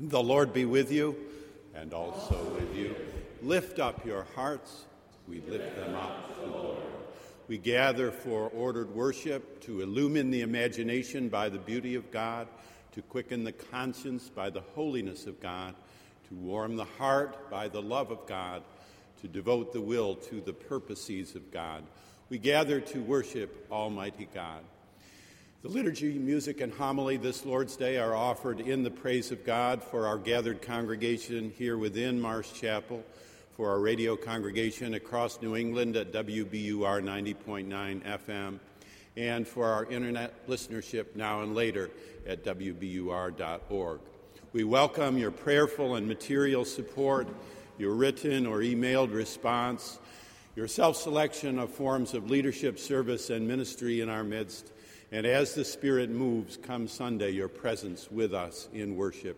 The Lord be with you and also with you. Lift up your hearts. We lift them up to the Lord. We gather for ordered worship to illumine the imagination by the beauty of God, to quicken the conscience by the holiness of God, to warm the heart by the love of God, to devote the will to the purposes of God. We gather to worship Almighty God. The liturgy, music, and homily this Lord's Day are offered in the praise of God for our gathered congregation here within Marsh Chapel, for our radio congregation across New England at WBUR 90.9 FM, and for our internet listenership now and later at WBUR.org. We welcome your prayerful and material support, your written or emailed response, your self selection of forms of leadership, service, and ministry in our midst and as the Spirit moves, come Sunday, your presence with us in worship.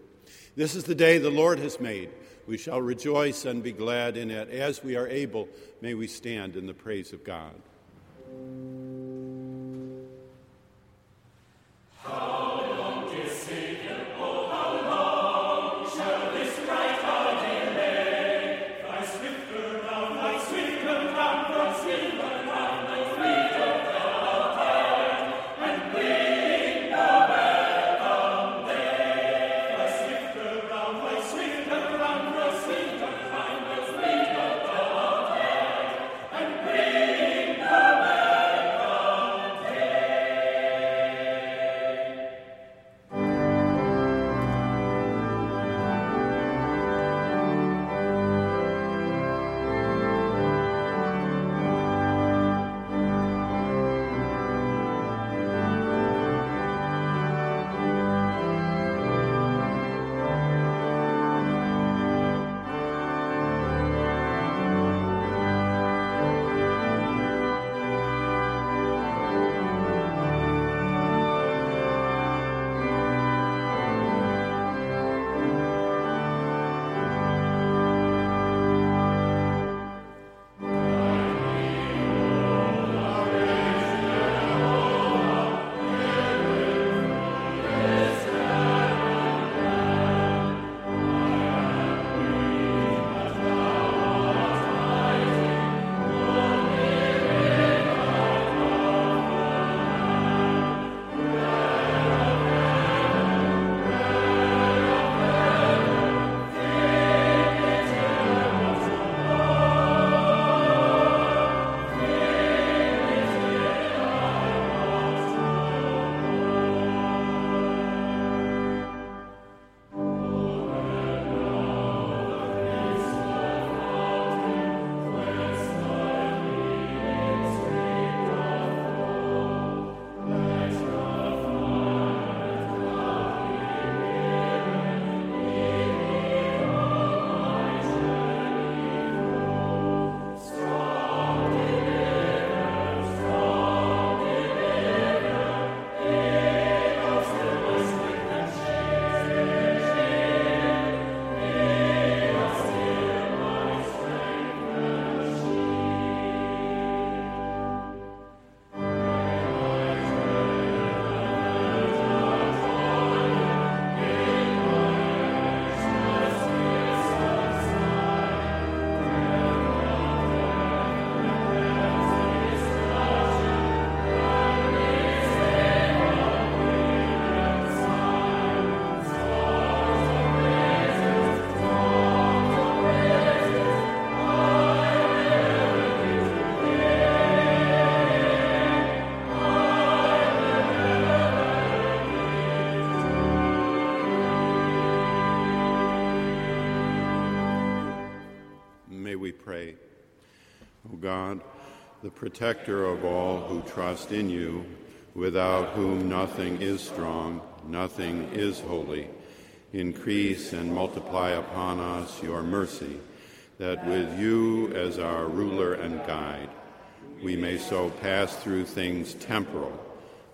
This is the day the Lord has made. We shall rejoice and be glad in it. As we are able, may we stand in the praise of God. Protector of all who trust in you, without whom nothing is strong, nothing is holy. Increase and multiply upon us your mercy, that with you as our ruler and guide, we may so pass through things temporal,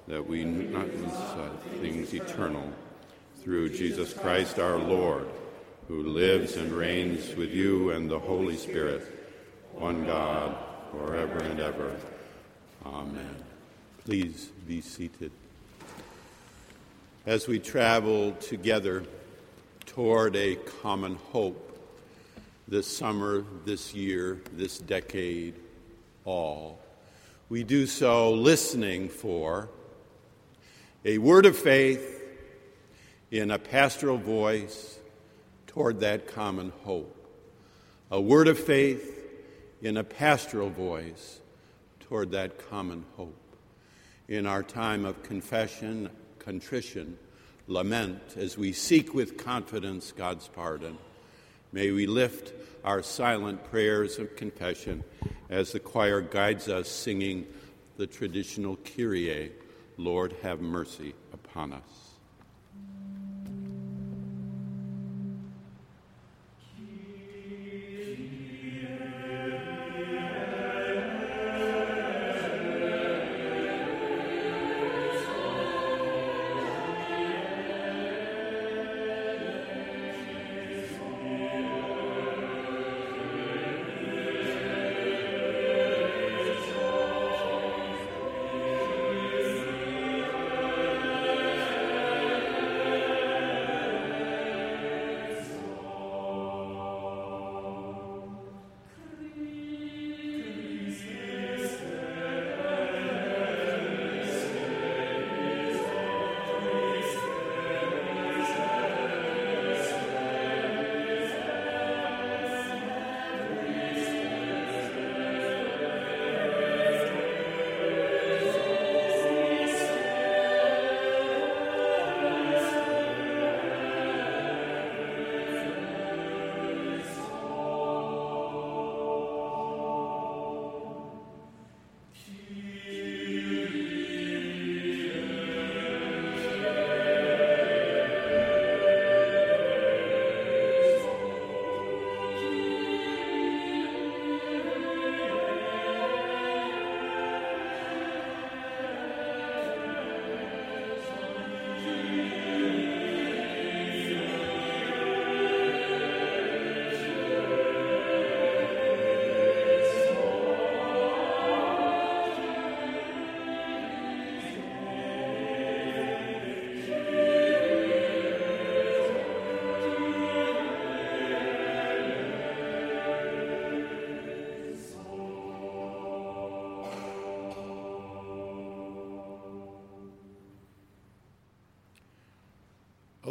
that we not uh, things eternal, through Jesus Christ our Lord, who lives and reigns with you and the Holy Spirit, one God forever and ever. Amen. Please be seated. As we travel together toward a common hope this summer, this year, this decade, all. We do so listening for a word of faith in a pastoral voice toward that common hope. A word of faith in a pastoral voice toward that common hope. In our time of confession, contrition, lament, as we seek with confidence God's pardon, may we lift our silent prayers of confession as the choir guides us singing the traditional Kyrie, Lord, have mercy upon us.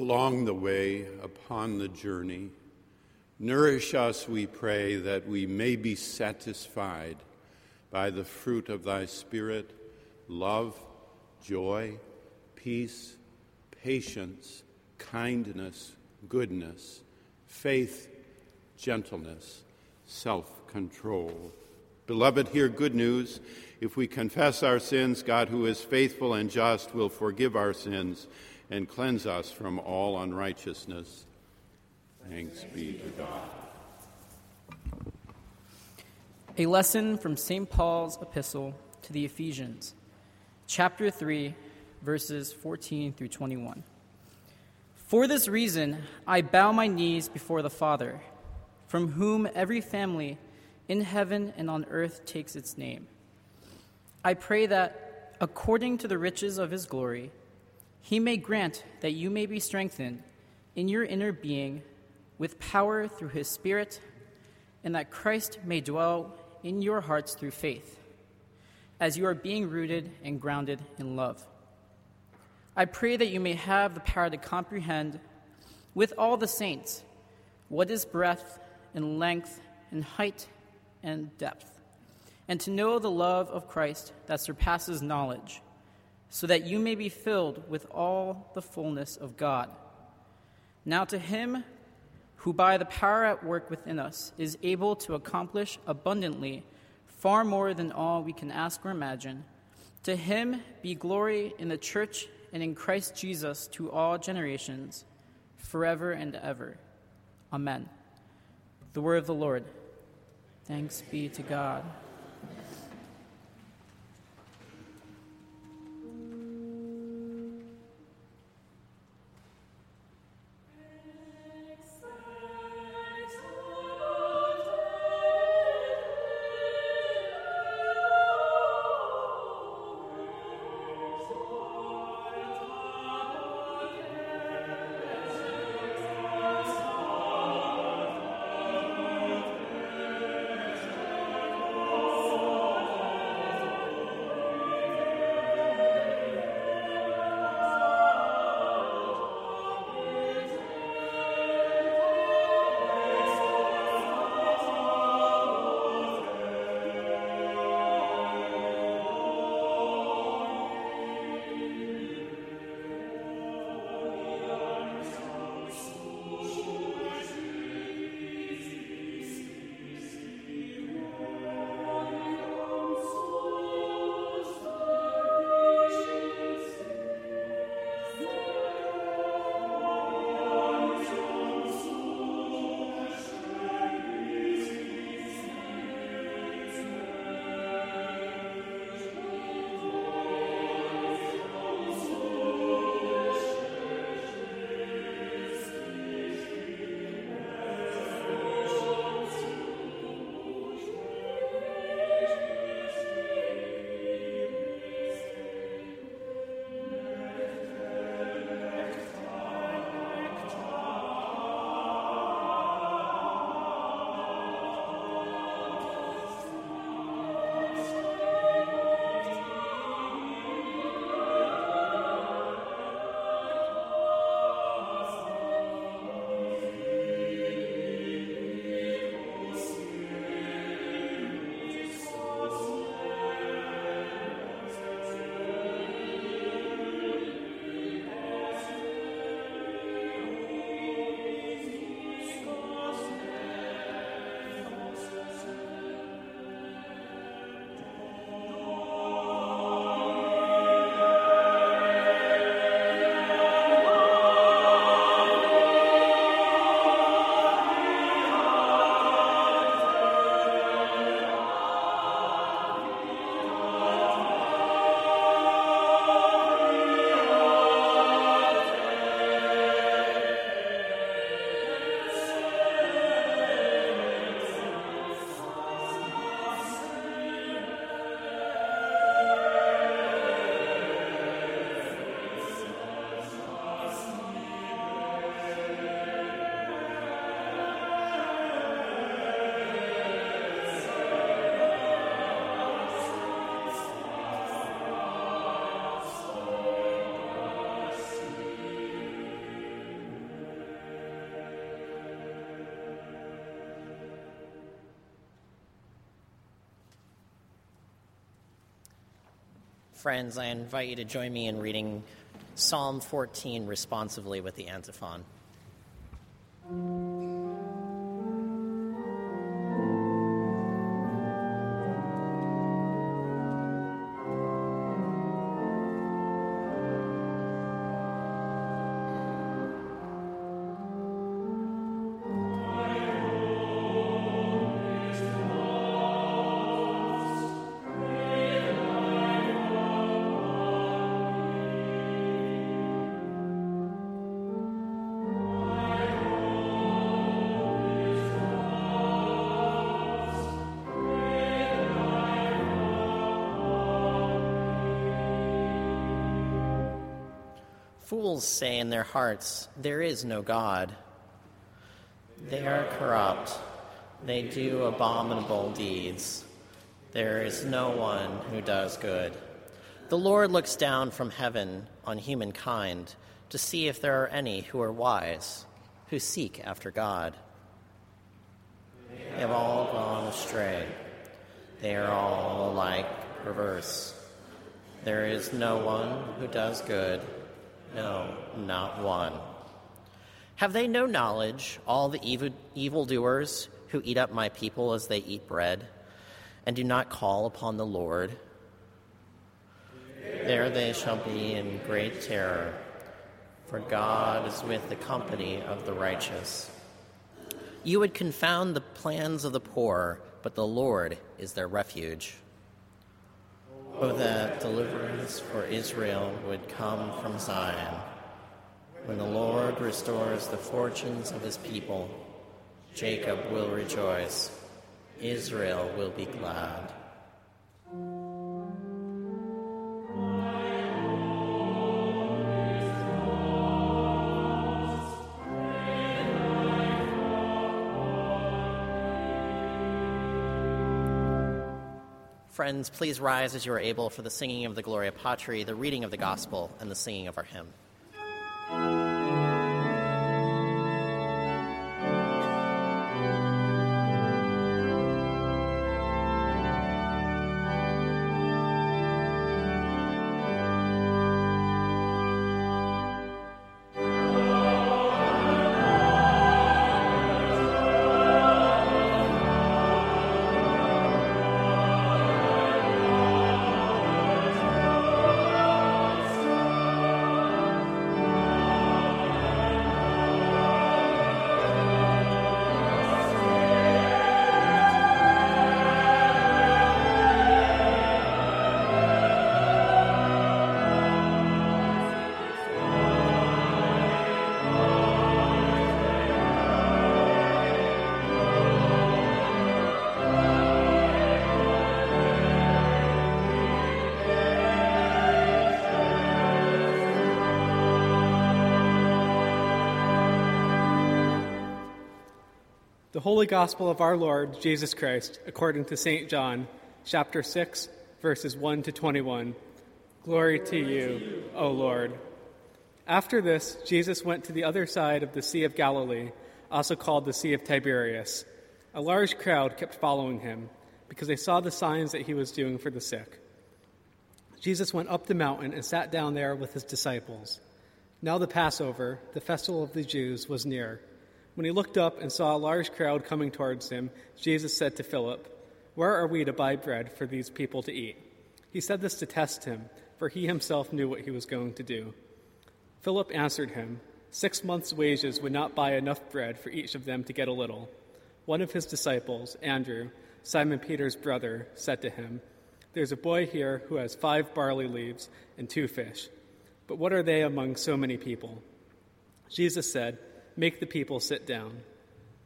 Along the way upon the journey. Nourish us, we pray, that we may be satisfied by the fruit of thy Spirit love, joy, peace, patience, kindness, goodness, faith, gentleness, self control. Beloved, hear good news. If we confess our sins, God, who is faithful and just, will forgive our sins and cleanse us from all unrighteousness. Thanks be to God. A lesson from St. Paul's epistle to the Ephesians, chapter 3, verses 14 through 21. For this reason, I bow my knees before the Father, from whom every family in heaven and on earth takes its name. I pray that, according to the riches of his glory, he may grant that you may be strengthened in your inner being with power through his Spirit, and that Christ may dwell in your hearts through faith, as you are being rooted and grounded in love. I pray that you may have the power to comprehend with all the saints what is breadth and length and height and depth, and to know the love of Christ that surpasses knowledge so that you may be filled with all the fullness of God. Now, to him who by the power at work within us is able to accomplish abundantly far more than all we can ask or imagine, to him be glory in the church and in Christ Jesus to all generations, forever and ever. Amen. The word of the Lord. Thanks be to God. Friends, I invite you to join me in reading Psalm 14 responsively with the antiphon. Fools say in their hearts, There is no God. They are corrupt. They do abominable deeds. There is no one who does good. The Lord looks down from heaven on humankind to see if there are any who are wise, who seek after God. They have all gone astray. They are all alike perverse. There is no one who does good no, not one. Have they no knowledge, all the evil, evildoers who eat up my people as they eat bread, and do not call upon the Lord? There they shall be in great terror, for God is with the company of the righteous. You would confound the plans of the poor, but the Lord is their refuge. Oh, that deliverance for Israel would come from Zion. When the Lord restores the fortunes of his people, Jacob will rejoice, Israel will be glad. Friends, please rise as you are able for the singing of the Gloria Patri, the reading of the Gospel, and the singing of our hymn. Holy Gospel of our Lord Jesus Christ, according to St. John, chapter 6, verses 1 to 21. Glory to you, O Lord. After this, Jesus went to the other side of the Sea of Galilee, also called the Sea of Tiberias. A large crowd kept following him because they saw the signs that he was doing for the sick. Jesus went up the mountain and sat down there with his disciples. Now the Passover, the festival of the Jews, was near. When he looked up and saw a large crowd coming towards him, Jesus said to Philip, Where are we to buy bread for these people to eat? He said this to test him, for he himself knew what he was going to do. Philip answered him, Six months' wages would not buy enough bread for each of them to get a little. One of his disciples, Andrew, Simon Peter's brother, said to him, There's a boy here who has five barley leaves and two fish. But what are they among so many people? Jesus said, Make the people sit down.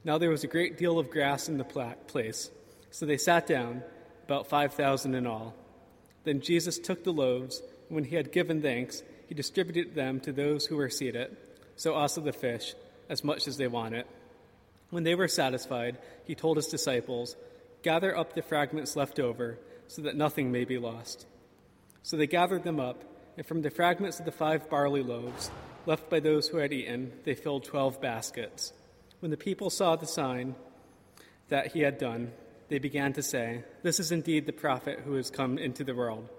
Now there was a great deal of grass in the place, so they sat down, about 5,000 in all. Then Jesus took the loaves, and when he had given thanks, he distributed them to those who were seated, so also the fish, as much as they wanted. When they were satisfied, he told his disciples, Gather up the fragments left over, so that nothing may be lost. So they gathered them up, and from the fragments of the five barley loaves, left by those who had eaten, they filled twelve baskets. When the people saw the sign that he had done, they began to say, This is indeed the prophet who has come into the world.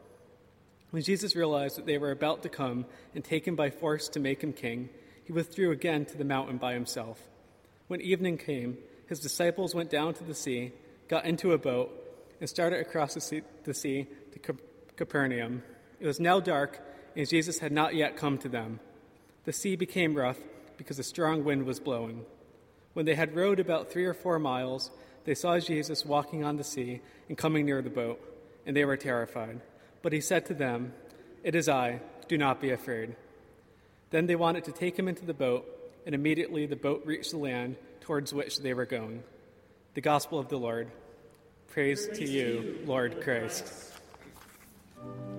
When Jesus realized that they were about to come and take him by force to make him king, he withdrew again to the mountain by himself. When evening came, his disciples went down to the sea, got into a boat, and started across the sea, the sea to Capernaum. It was now dark, and Jesus had not yet come to them. The sea became rough because a strong wind was blowing. When they had rowed about three or four miles, they saw Jesus walking on the sea and coming near the boat, and they were terrified. But he said to them, It is I, do not be afraid. Then they wanted to take him into the boat, and immediately the boat reached the land towards which they were going. The Gospel of the Lord. Praise, Praise to you, Lord Christ. Please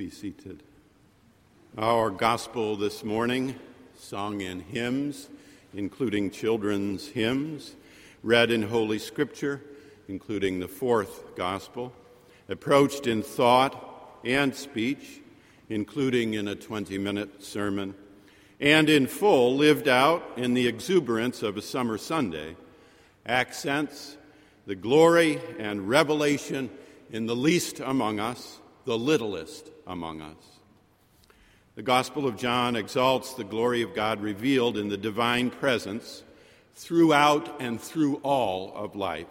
be seated. Our gospel this morning, sung in hymns, including children's hymns, read in Holy Scripture, including the fourth gospel, approached in thought and speech, including in a 20 minute sermon, and in full lived out in the exuberance of a summer Sunday, accents the glory and revelation in the least among us the littlest among us. The Gospel of John exalts the glory of God revealed in the divine presence throughout and through all of life.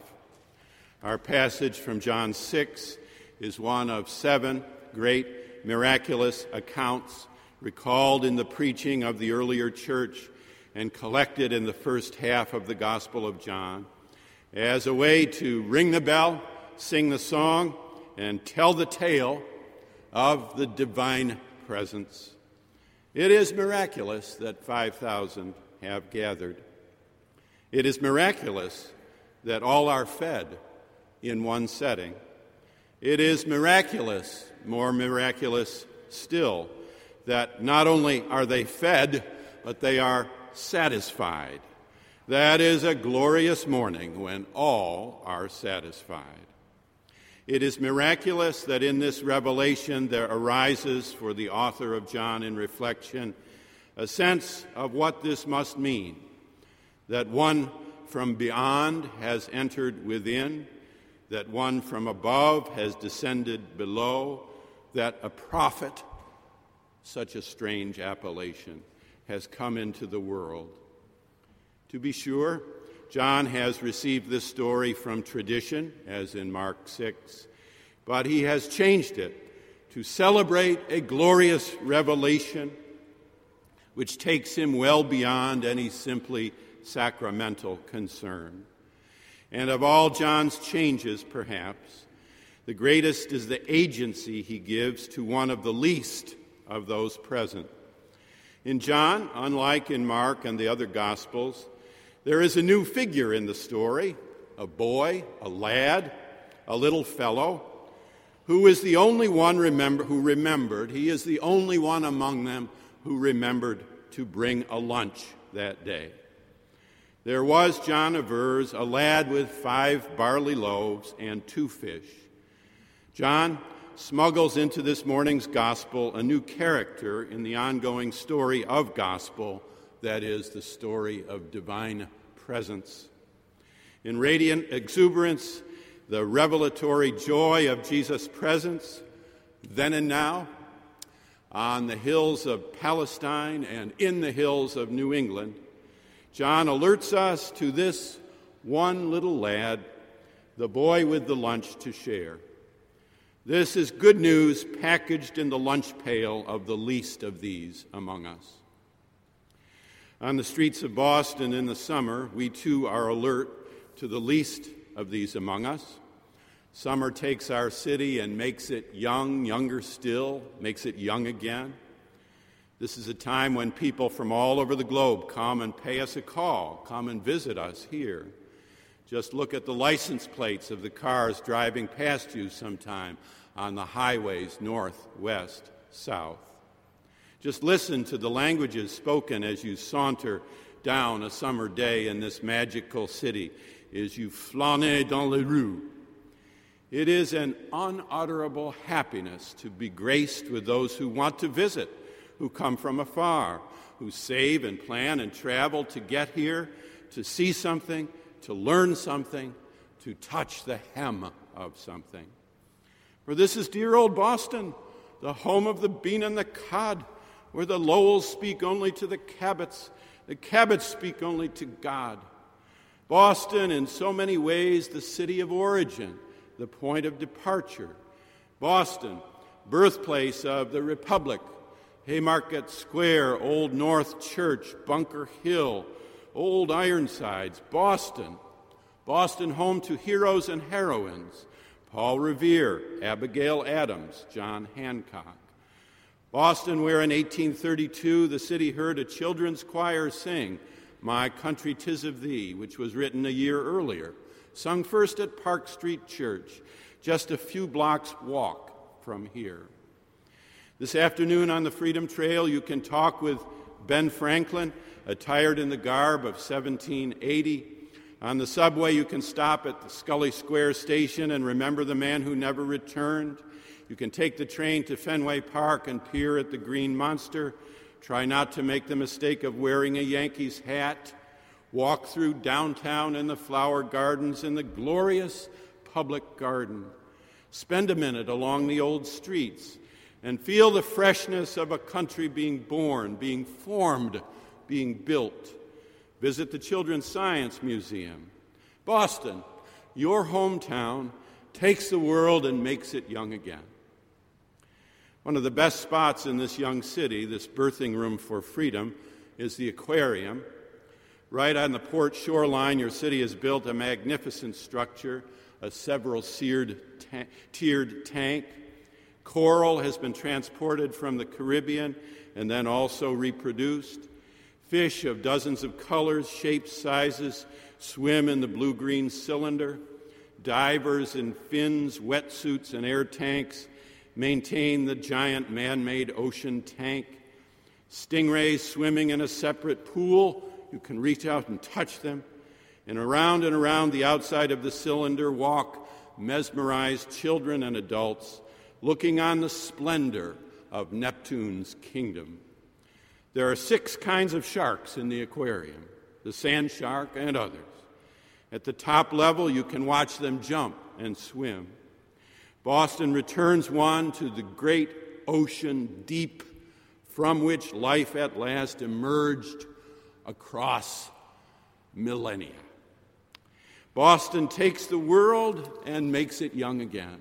Our passage from John 6 is one of seven great miraculous accounts recalled in the preaching of the earlier church and collected in the first half of the Gospel of John as a way to ring the bell, sing the song, and tell the tale of the divine presence. It is miraculous that 5,000 have gathered. It is miraculous that all are fed in one setting. It is miraculous, more miraculous still, that not only are they fed, but they are satisfied. That is a glorious morning when all are satisfied. It is miraculous that in this revelation there arises for the author of John in reflection a sense of what this must mean that one from beyond has entered within, that one from above has descended below, that a prophet, such a strange appellation, has come into the world. To be sure, John has received this story from tradition, as in Mark 6, but he has changed it to celebrate a glorious revelation which takes him well beyond any simply sacramental concern. And of all John's changes, perhaps, the greatest is the agency he gives to one of the least of those present. In John, unlike in Mark and the other Gospels, there is a new figure in the story a boy, a lad, a little fellow, who is the only one remember, who remembered. He is the only one among them who remembered to bring a lunch that day. There was, John of avers, a lad with five barley loaves and two fish. John smuggles into this morning's gospel a new character in the ongoing story of gospel, that is, the story of divine presence. In radiant exuberance, the revelatory joy of Jesus' presence, then and now, on the hills of Palestine and in the hills of New England, John alerts us to this one little lad, the boy with the lunch to share. This is good news packaged in the lunch pail of the least of these among us. On the streets of Boston in the summer, we too are alert to the least of these among us. Summer takes our city and makes it young, younger still, makes it young again. This is a time when people from all over the globe come and pay us a call, come and visit us here. Just look at the license plates of the cars driving past you sometime on the highways north, west, south. Just listen to the languages spoken as you saunter down a summer day in this magical city, as you flâner dans les rues. It is an unutterable happiness to be graced with those who want to visit, who come from afar, who save and plan and travel to get here, to see something, to learn something, to touch the hem of something. For this is dear old Boston, the home of the bean and the cod, where the Lowells speak only to the Cabots, the Cabots speak only to God. Boston, in so many ways, the city of origin, the point of departure. Boston, birthplace of the Republic, Haymarket Square, Old North Church, Bunker Hill, Old Ironsides, Boston. Boston, home to heroes and heroines Paul Revere, Abigail Adams, John Hancock. Boston, where in 1832 the city heard a children's choir sing, My Country Tis of Thee, which was written a year earlier, sung first at Park Street Church, just a few blocks' walk from here. This afternoon on the Freedom Trail, you can talk with Ben Franklin, attired in the garb of 1780. On the subway, you can stop at the Scollay Square station and remember the man who never returned. You can take the train to Fenway Park and peer at the green monster. Try not to make the mistake of wearing a Yankees hat. Walk through downtown and the flower gardens in the glorious public garden. Spend a minute along the old streets and feel the freshness of a country being born, being formed, being built. Visit the Children's Science Museum. Boston, your hometown, takes the world and makes it young again. One of the best spots in this young city, this birthing room for freedom, is the aquarium. Right on the port shoreline, your city has built a magnificent structure, a several ta- tiered tank Coral has been transported from the Caribbean and then also reproduced. Fish of dozens of colors, shapes, sizes swim in the blue green cylinder. Divers in fins, wetsuits, and air tanks maintain the giant man made ocean tank. Stingrays swimming in a separate pool. You can reach out and touch them. And around and around the outside of the cylinder walk mesmerized children and adults looking on the splendor of Neptune's kingdom. There are six kinds of sharks in the aquarium the sand shark and others. At the top level, you can watch them jump and swim. Boston returns one to the great ocean deep from which life at last emerged across millennia. Boston takes the world and makes it young again.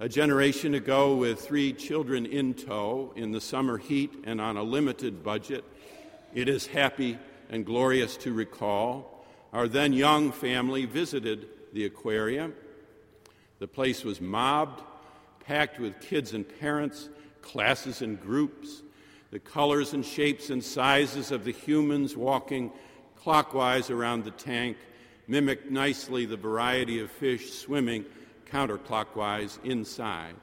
A generation ago, with three children in tow in the summer heat and on a limited budget, it is happy and glorious to recall our then young family visited the aquarium. The place was mobbed, packed with kids and parents, classes and groups. The colors and shapes and sizes of the humans walking clockwise around the tank mimicked nicely the variety of fish swimming counterclockwise inside.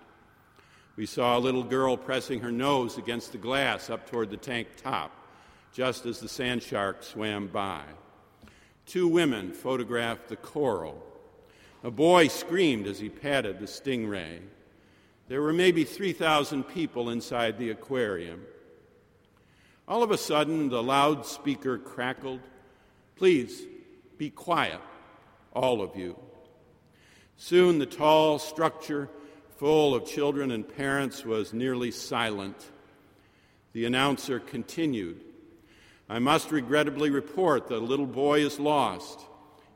We saw a little girl pressing her nose against the glass up toward the tank top, just as the sand shark swam by. Two women photographed the coral. A boy screamed as he patted the stingray. There were maybe 3,000 people inside the aquarium. All of a sudden, the loudspeaker crackled. Please be quiet, all of you. Soon the tall structure, full of children and parents, was nearly silent. The announcer continued I must regrettably report that a little boy is lost.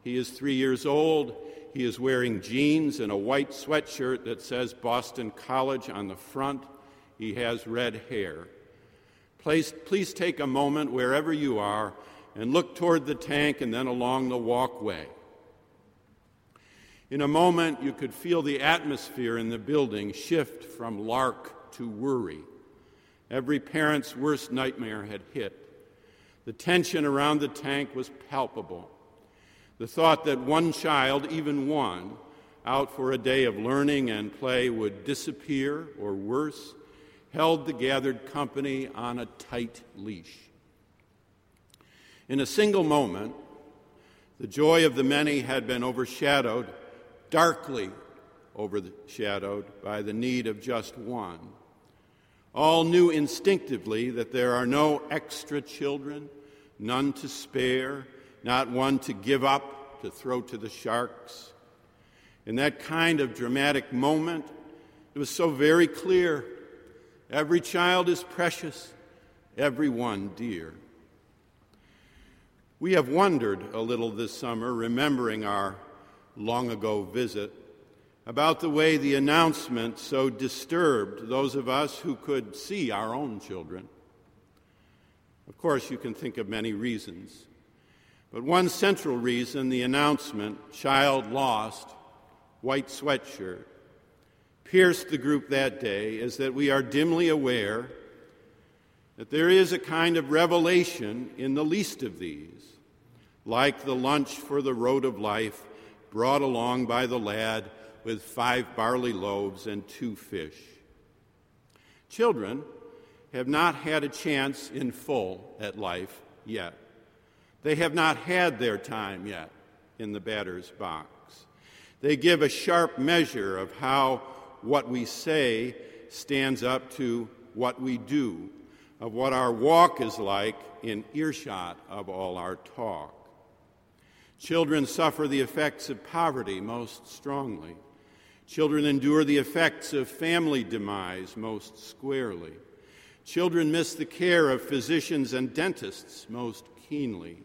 He is three years old. He is wearing jeans and a white sweatshirt that says Boston College on the front. He has red hair. Please, please take a moment wherever you are and look toward the tank and then along the walkway. In a moment, you could feel the atmosphere in the building shift from lark to worry. Every parent's worst nightmare had hit. The tension around the tank was palpable. The thought that one child, even one, out for a day of learning and play would disappear or worse, held the gathered company on a tight leash. In a single moment, the joy of the many had been overshadowed darkly overshadowed by the need of just one. All knew instinctively that there are no extra children, none to spare, not one to give up, to throw to the sharks. In that kind of dramatic moment, it was so very clear every child is precious, every one dear. We have wondered a little this summer, remembering our long ago visit about the way the announcement so disturbed those of us who could see our own children. Of course, you can think of many reasons, but one central reason the announcement, child lost, white sweatshirt, pierced the group that day is that we are dimly aware that there is a kind of revelation in the least of these, like the lunch for the road of life brought along by the lad with five barley loaves and two fish. Children have not had a chance in full at life yet. They have not had their time yet in the batter's box. They give a sharp measure of how what we say stands up to what we do, of what our walk is like in earshot of all our talk. Children suffer the effects of poverty most strongly. Children endure the effects of family demise most squarely. Children miss the care of physicians and dentists most keenly.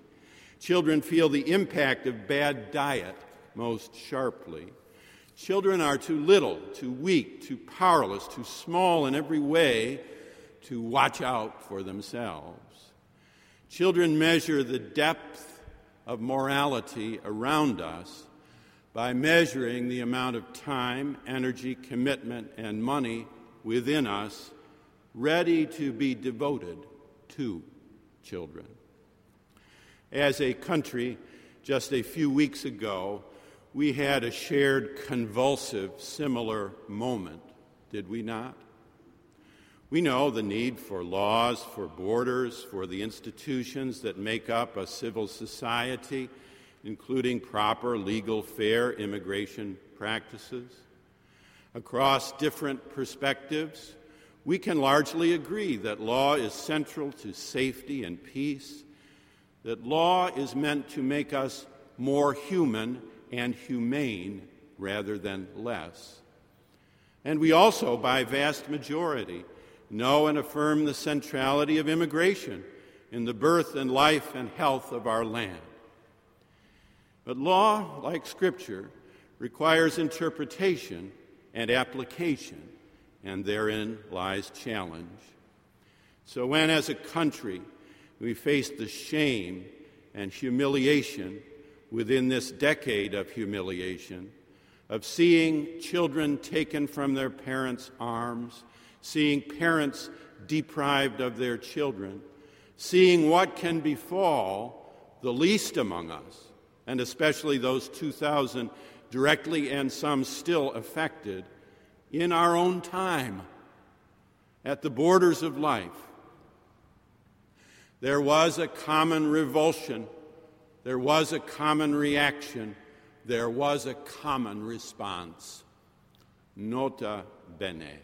Children feel the impact of bad diet most sharply. Children are too little, too weak, too powerless, too small in every way to watch out for themselves. Children measure the depth of morality around us by measuring the amount of time, energy, commitment, and money within us ready to be devoted to children. As a country, just a few weeks ago, we had a shared convulsive, similar moment, did we not? We know the need for laws, for borders, for the institutions that make up a civil society, including proper, legal, fair immigration practices. Across different perspectives, we can largely agree that law is central to safety and peace, that law is meant to make us more human and humane rather than less. And we also, by vast majority, know and affirm the centrality of immigration in the birth and life and health of our land. But law, like Scripture, requires interpretation and application, and therein lies challenge. So, when as a country we face the shame and humiliation within this decade of humiliation, of seeing children taken from their parents' arms, seeing parents deprived of their children, seeing what can befall the least among us, and especially those 2,000 directly and some still affected in our own time at the borders of life. There was a common revulsion, there was a common reaction there was a common response. Nota bene.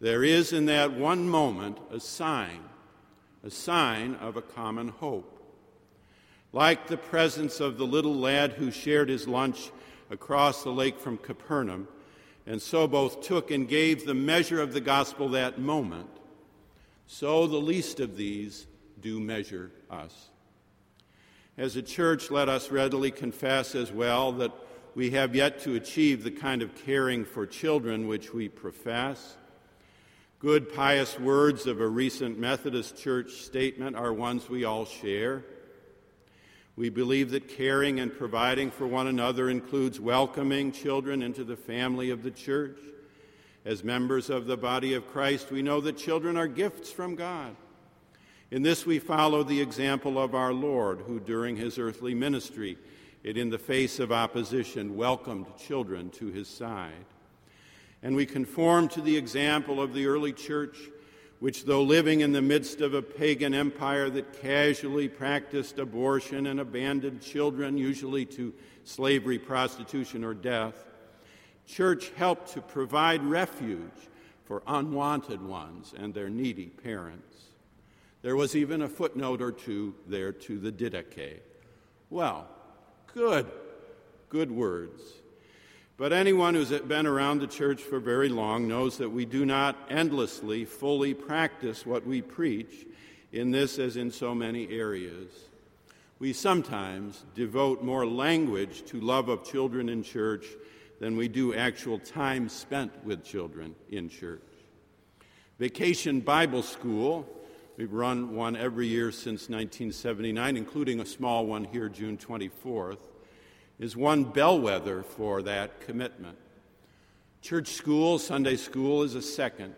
There is in that one moment a sign, a sign of a common hope. Like the presence of the little lad who shared his lunch across the lake from Capernaum, and so both took and gave the measure of the gospel that moment, so the least of these do measure us. As a church, let us readily confess as well that we have yet to achieve the kind of caring for children which we profess. Good, pious words of a recent Methodist Church statement are ones we all share. We believe that caring and providing for one another includes welcoming children into the family of the church. As members of the body of Christ, we know that children are gifts from God. In this, we follow the example of our Lord, who during his earthly ministry, and in the face of opposition, welcomed children to his side. And we conform to the example of the early church, which, though living in the midst of a pagan empire that casually practiced abortion and abandoned children, usually to slavery, prostitution, or death, church helped to provide refuge for unwanted ones and their needy parents. There was even a footnote or two there to the Didache. Well, good, good words. But anyone who's been around the church for very long knows that we do not endlessly fully practice what we preach in this as in so many areas. We sometimes devote more language to love of children in church than we do actual time spent with children in church. Vacation Bible School We've run one every year since 1979, including a small one here June 24th, is one bellwether for that commitment. Church school, Sunday school is a second.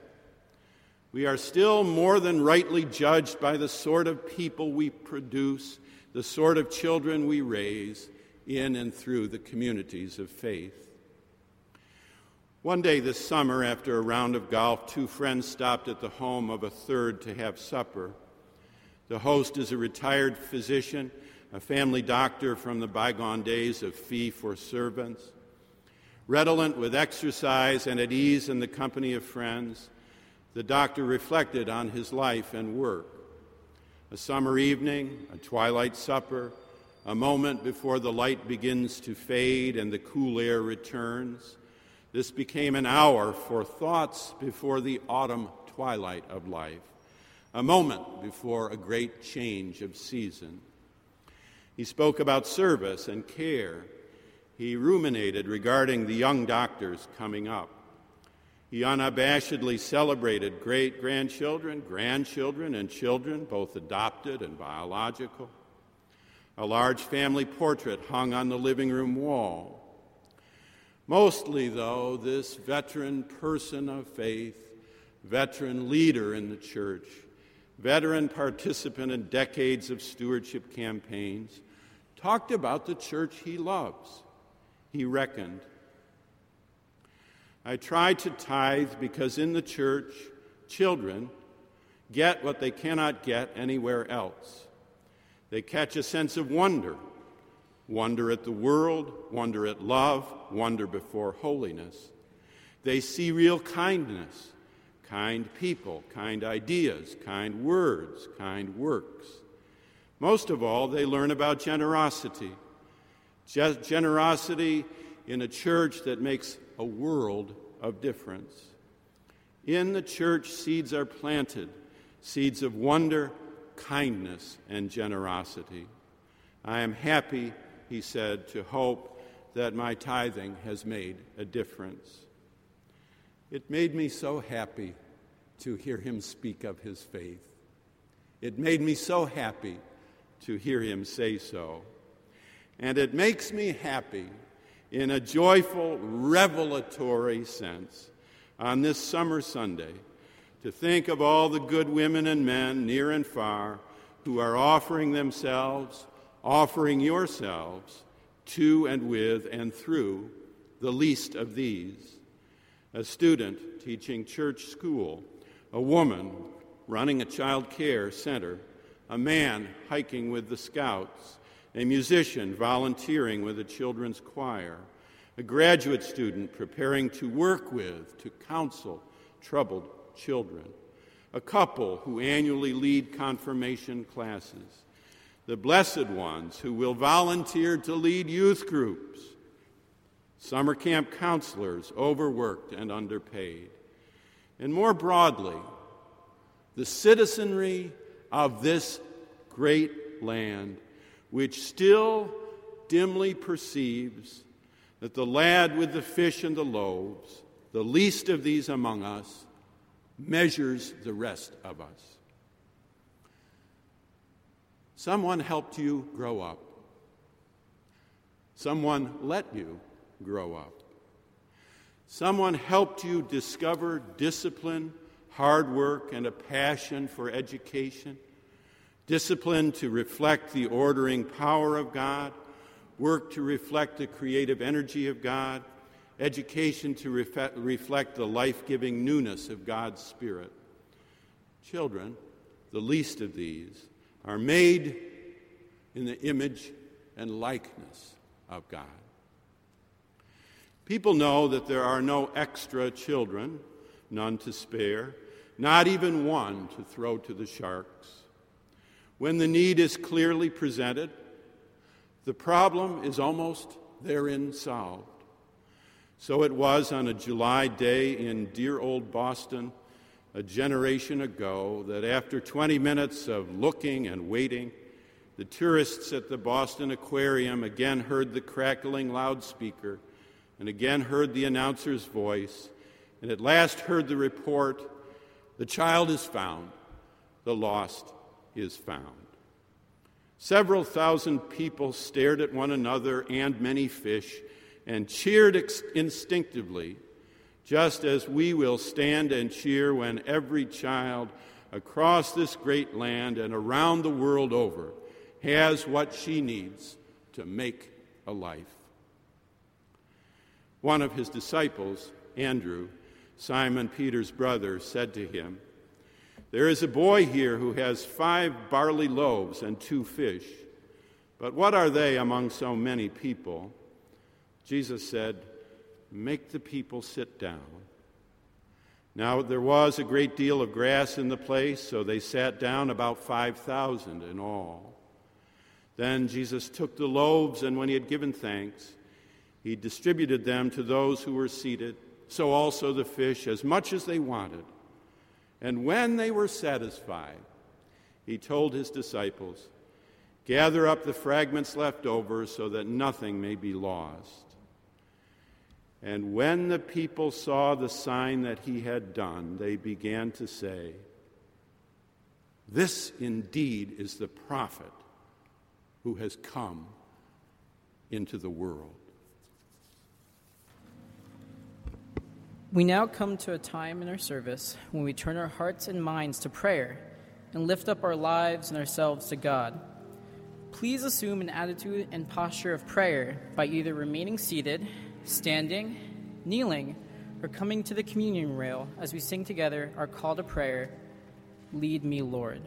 We are still more than rightly judged by the sort of people we produce, the sort of children we raise in and through the communities of faith. One day this summer, after a round of golf, two friends stopped at the home of a third to have supper. The host is a retired physician, a family doctor from the bygone days of fee for servants. Redolent with exercise and at ease in the company of friends, the doctor reflected on his life and work. A summer evening, a twilight supper, a moment before the light begins to fade and the cool air returns this became an hour for thoughts before the autumn twilight of life, a moment before a great change of season. He spoke about service and care. He ruminated regarding the young doctors coming up. He unabashedly celebrated great grandchildren, grandchildren, and children, both adopted and biological. A large family portrait hung on the living room wall. Mostly, though, this veteran person of faith, veteran leader in the church, veteran participant in decades of stewardship campaigns, talked about the church he loves. He reckoned. I try to tithe because in the church, children get what they cannot get anywhere else. They catch a sense of wonder wonder at the world, wonder at love, wonder before holiness. They see real kindness, kind people, kind ideas, kind words, kind works. Most of all, they learn about generosity. Generosity in a church that makes a world of difference. In the church, seeds are planted seeds of wonder, kindness, and generosity. I am happy, he said, to hope that my tithing has made a difference. It made me so happy to hear him speak of his faith. It made me so happy to hear him say so. And it makes me happy in a joyful, revelatory sense on this summer Sunday to think of all the good women and men, near and far, who are offering themselves, offering yourselves to and with and through the least of these. A student teaching church school, a woman running a child care center, a man hiking with the scouts, a musician volunteering with a children's choir, a graduate student preparing to work with, to counsel troubled children, a couple who annually lead confirmation classes, the blessed ones who will volunteer to lead youth groups, summer camp counselors overworked and underpaid, and more broadly, the citizenry of this great land, which still dimly perceives that the lad with the fish and the loaves, the least of these among us, measures the rest of us. Someone helped you grow up. Someone let you grow up. Someone helped you discover discipline, hard work, and a passion for education. Discipline to reflect the ordering power of God, work to reflect the creative energy of God, education to ref- reflect the life giving newness of God's Spirit. Children, the least of these, are made in the image and likeness of God. People know that there are no extra children, none to spare, not even one to throw to the sharks. When the need is clearly presented, the problem is almost therein solved. So it was on a July day in dear old Boston a generation ago that after 20 minutes of looking and waiting, the tourists at the Boston Aquarium again heard the crackling loudspeaker and again heard the announcer's voice and at last heard the report the child is found, the lost is found. Several thousand people stared at one another and many fish and cheered ex- instinctively, just as we will stand and cheer when every child across this great land and around the world over has what she needs to make a life. One of his disciples, Andrew, Simon Peter's brother, said to him, There is a boy here who has five barley loaves and two fish, but what are they among so many people? Jesus said, Make the people sit down. Now there was a great deal of grass in the place, so they sat down, about 5,000 in all. Then Jesus took the loaves, and when he had given thanks, he distributed them to those who were seated, so also the fish, as much as they wanted. And when they were satisfied, he told his disciples, Gather up the fragments left over so that nothing may be lost. And when the people saw the sign that he had done, they began to say, This indeed is the prophet who has come into the world. We now come to a time in our service when we turn our hearts and minds to prayer and lift up our lives and ourselves to God. Please assume an attitude and posture of prayer by either remaining seated, standing, kneeling, or coming to the communion rail as we sing together our call to prayer Lead me, Lord.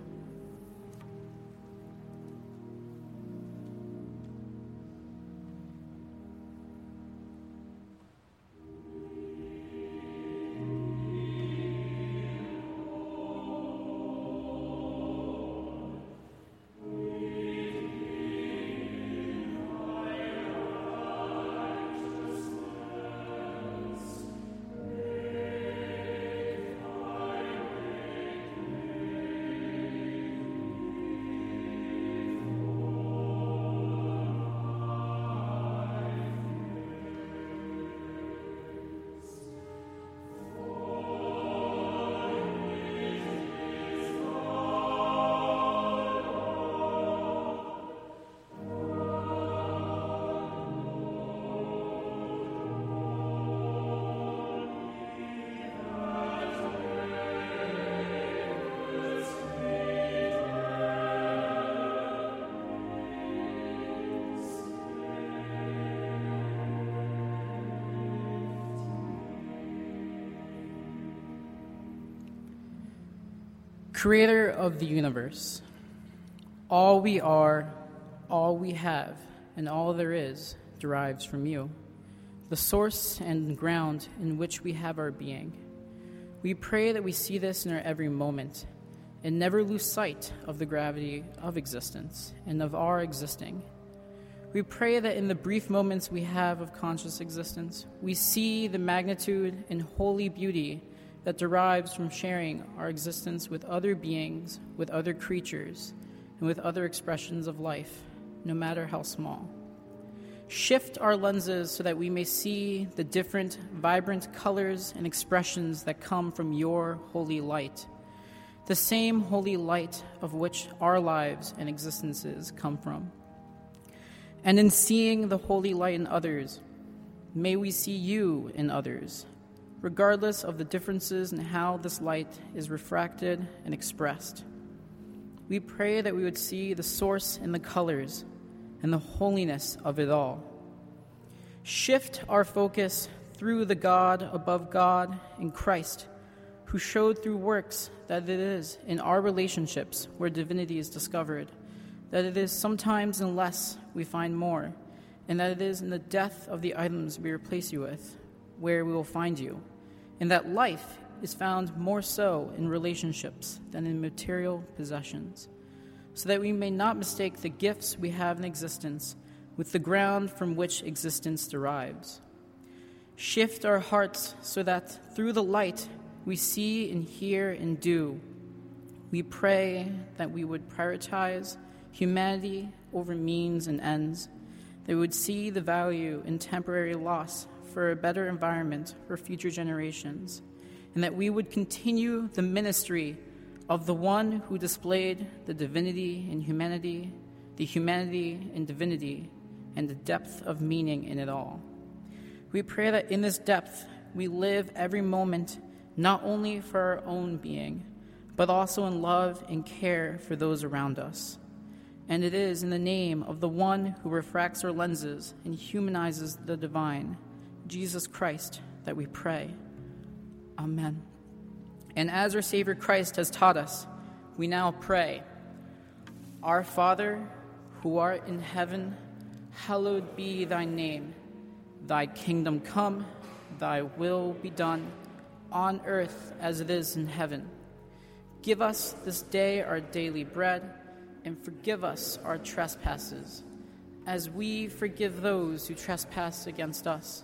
Creator of the universe, all we are, all we have, and all there is derives from you, the source and ground in which we have our being. We pray that we see this in our every moment and never lose sight of the gravity of existence and of our existing. We pray that in the brief moments we have of conscious existence, we see the magnitude and holy beauty that derives from sharing our existence with other beings, with other creatures, and with other expressions of life, no matter how small. Shift our lenses so that we may see the different, vibrant colors and expressions that come from your holy light, the same holy light of which our lives and existences come from. And in seeing the holy light in others, may we see you in others regardless of the differences in how this light is refracted and expressed. We pray that we would see the source in the colors and the holiness of it all. Shift our focus through the God above God in Christ, who showed through works that it is in our relationships where divinity is discovered, that it is sometimes in less we find more, and that it is in the death of the items we replace you with where we will find you and that life is found more so in relationships than in material possessions, so that we may not mistake the gifts we have in existence with the ground from which existence derives. Shift our hearts so that through the light we see and hear and do. We pray that we would prioritize humanity over means and ends, that we would see the value in temporary loss for a better environment for future generations, and that we would continue the ministry of the one who displayed the divinity in humanity, the humanity in divinity, and the depth of meaning in it all. We pray that in this depth we live every moment not only for our own being, but also in love and care for those around us. And it is in the name of the one who refracts our lenses and humanizes the divine Jesus Christ that we pray. Amen. And as our Savior Christ has taught us, we now pray Our Father, who art in heaven, hallowed be thy name. Thy kingdom come, thy will be done, on earth as it is in heaven. Give us this day our daily bread, and forgive us our trespasses, as we forgive those who trespass against us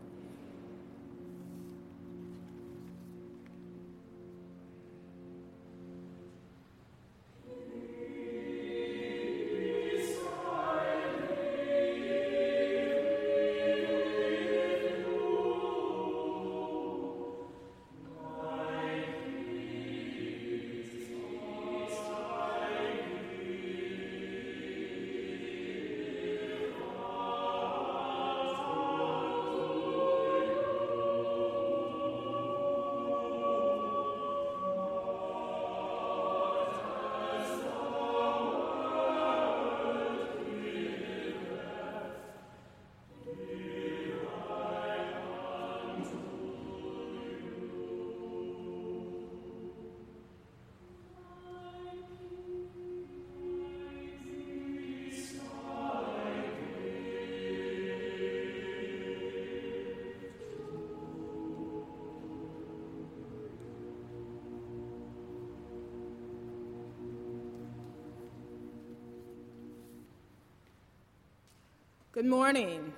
Good morning.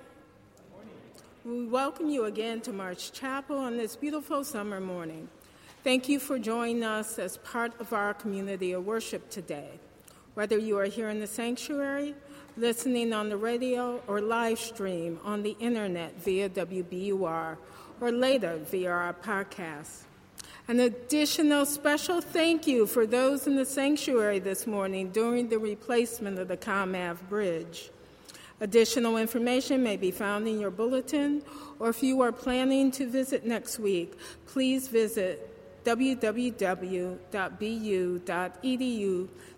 Good morning. We welcome you again to Marsh Chapel on this beautiful summer morning. Thank you for joining us as part of our community of worship today. Whether you are here in the sanctuary, listening on the radio, or live stream on the internet via WBUR, or later via our podcast. An additional special thank you for those in the sanctuary this morning during the replacement of the Comm Ave Bridge. Additional information may be found in your bulletin, or if you are planning to visit next week, please visit www.bu.edu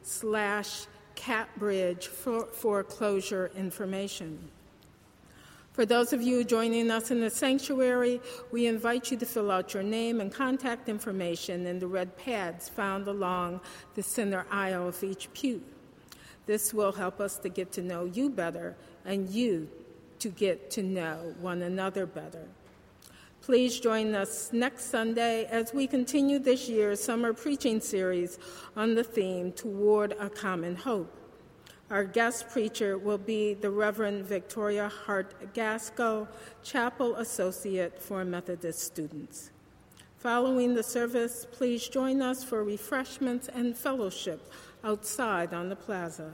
slash catbridge for foreclosure information. For those of you joining us in the sanctuary, we invite you to fill out your name and contact information in the red pads found along the center aisle of each pew. This will help us to get to know you better and you to get to know one another better. Please join us next Sunday as we continue this year's summer preaching series on the theme Toward a Common Hope. Our guest preacher will be the Reverend Victoria Hart Gasco, Chapel Associate for Methodist students. Following the service, please join us for refreshments and fellowship outside on the plaza.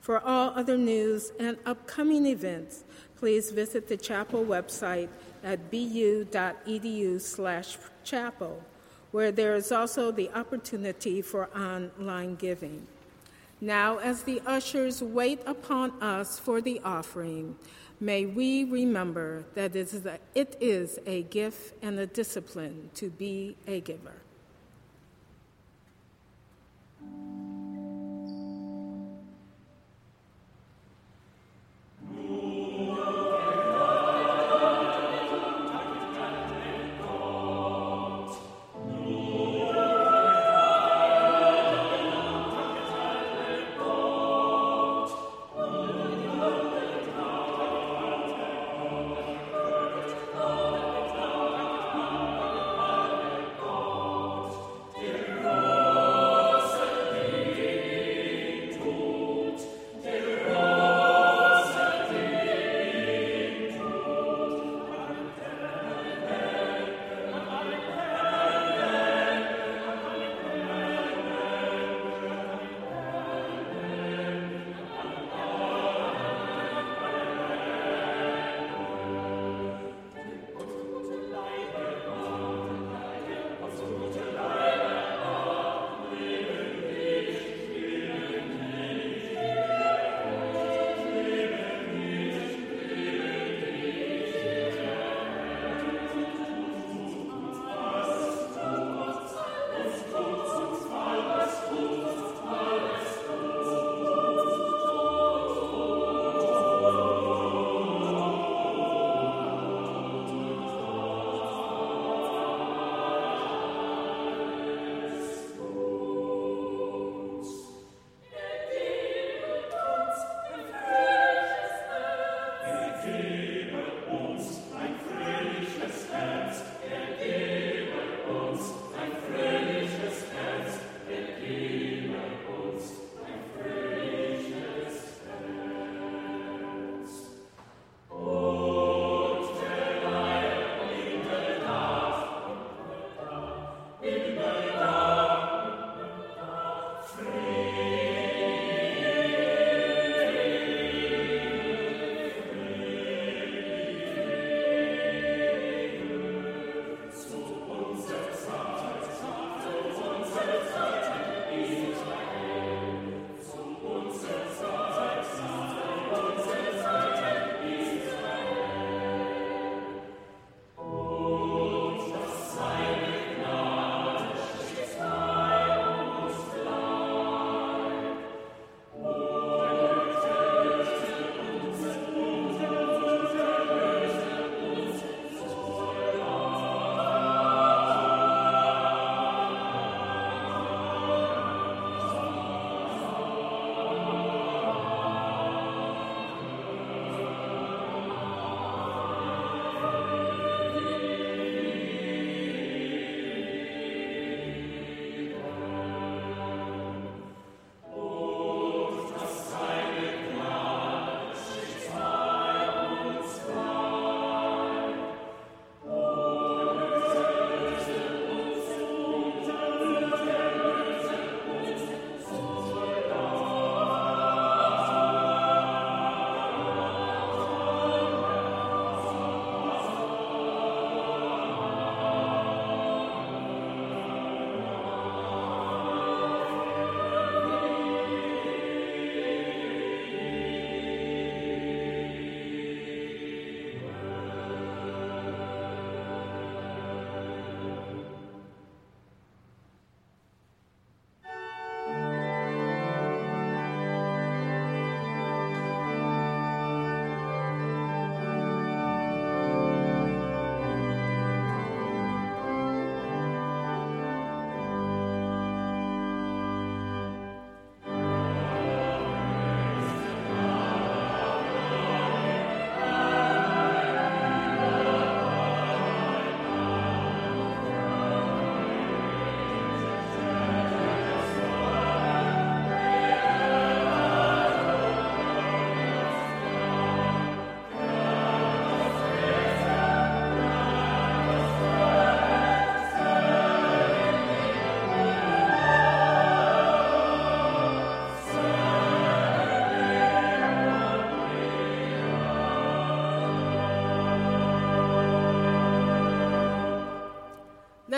For all other news and upcoming events, please visit the chapel website at bu.edu/chapel, where there is also the opportunity for online giving. Now, as the ushers wait upon us for the offering, may we remember that it is a gift and a discipline to be a giver.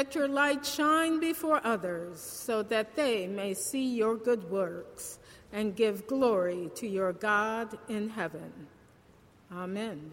Let your light shine before others so that they may see your good works and give glory to your God in heaven. Amen.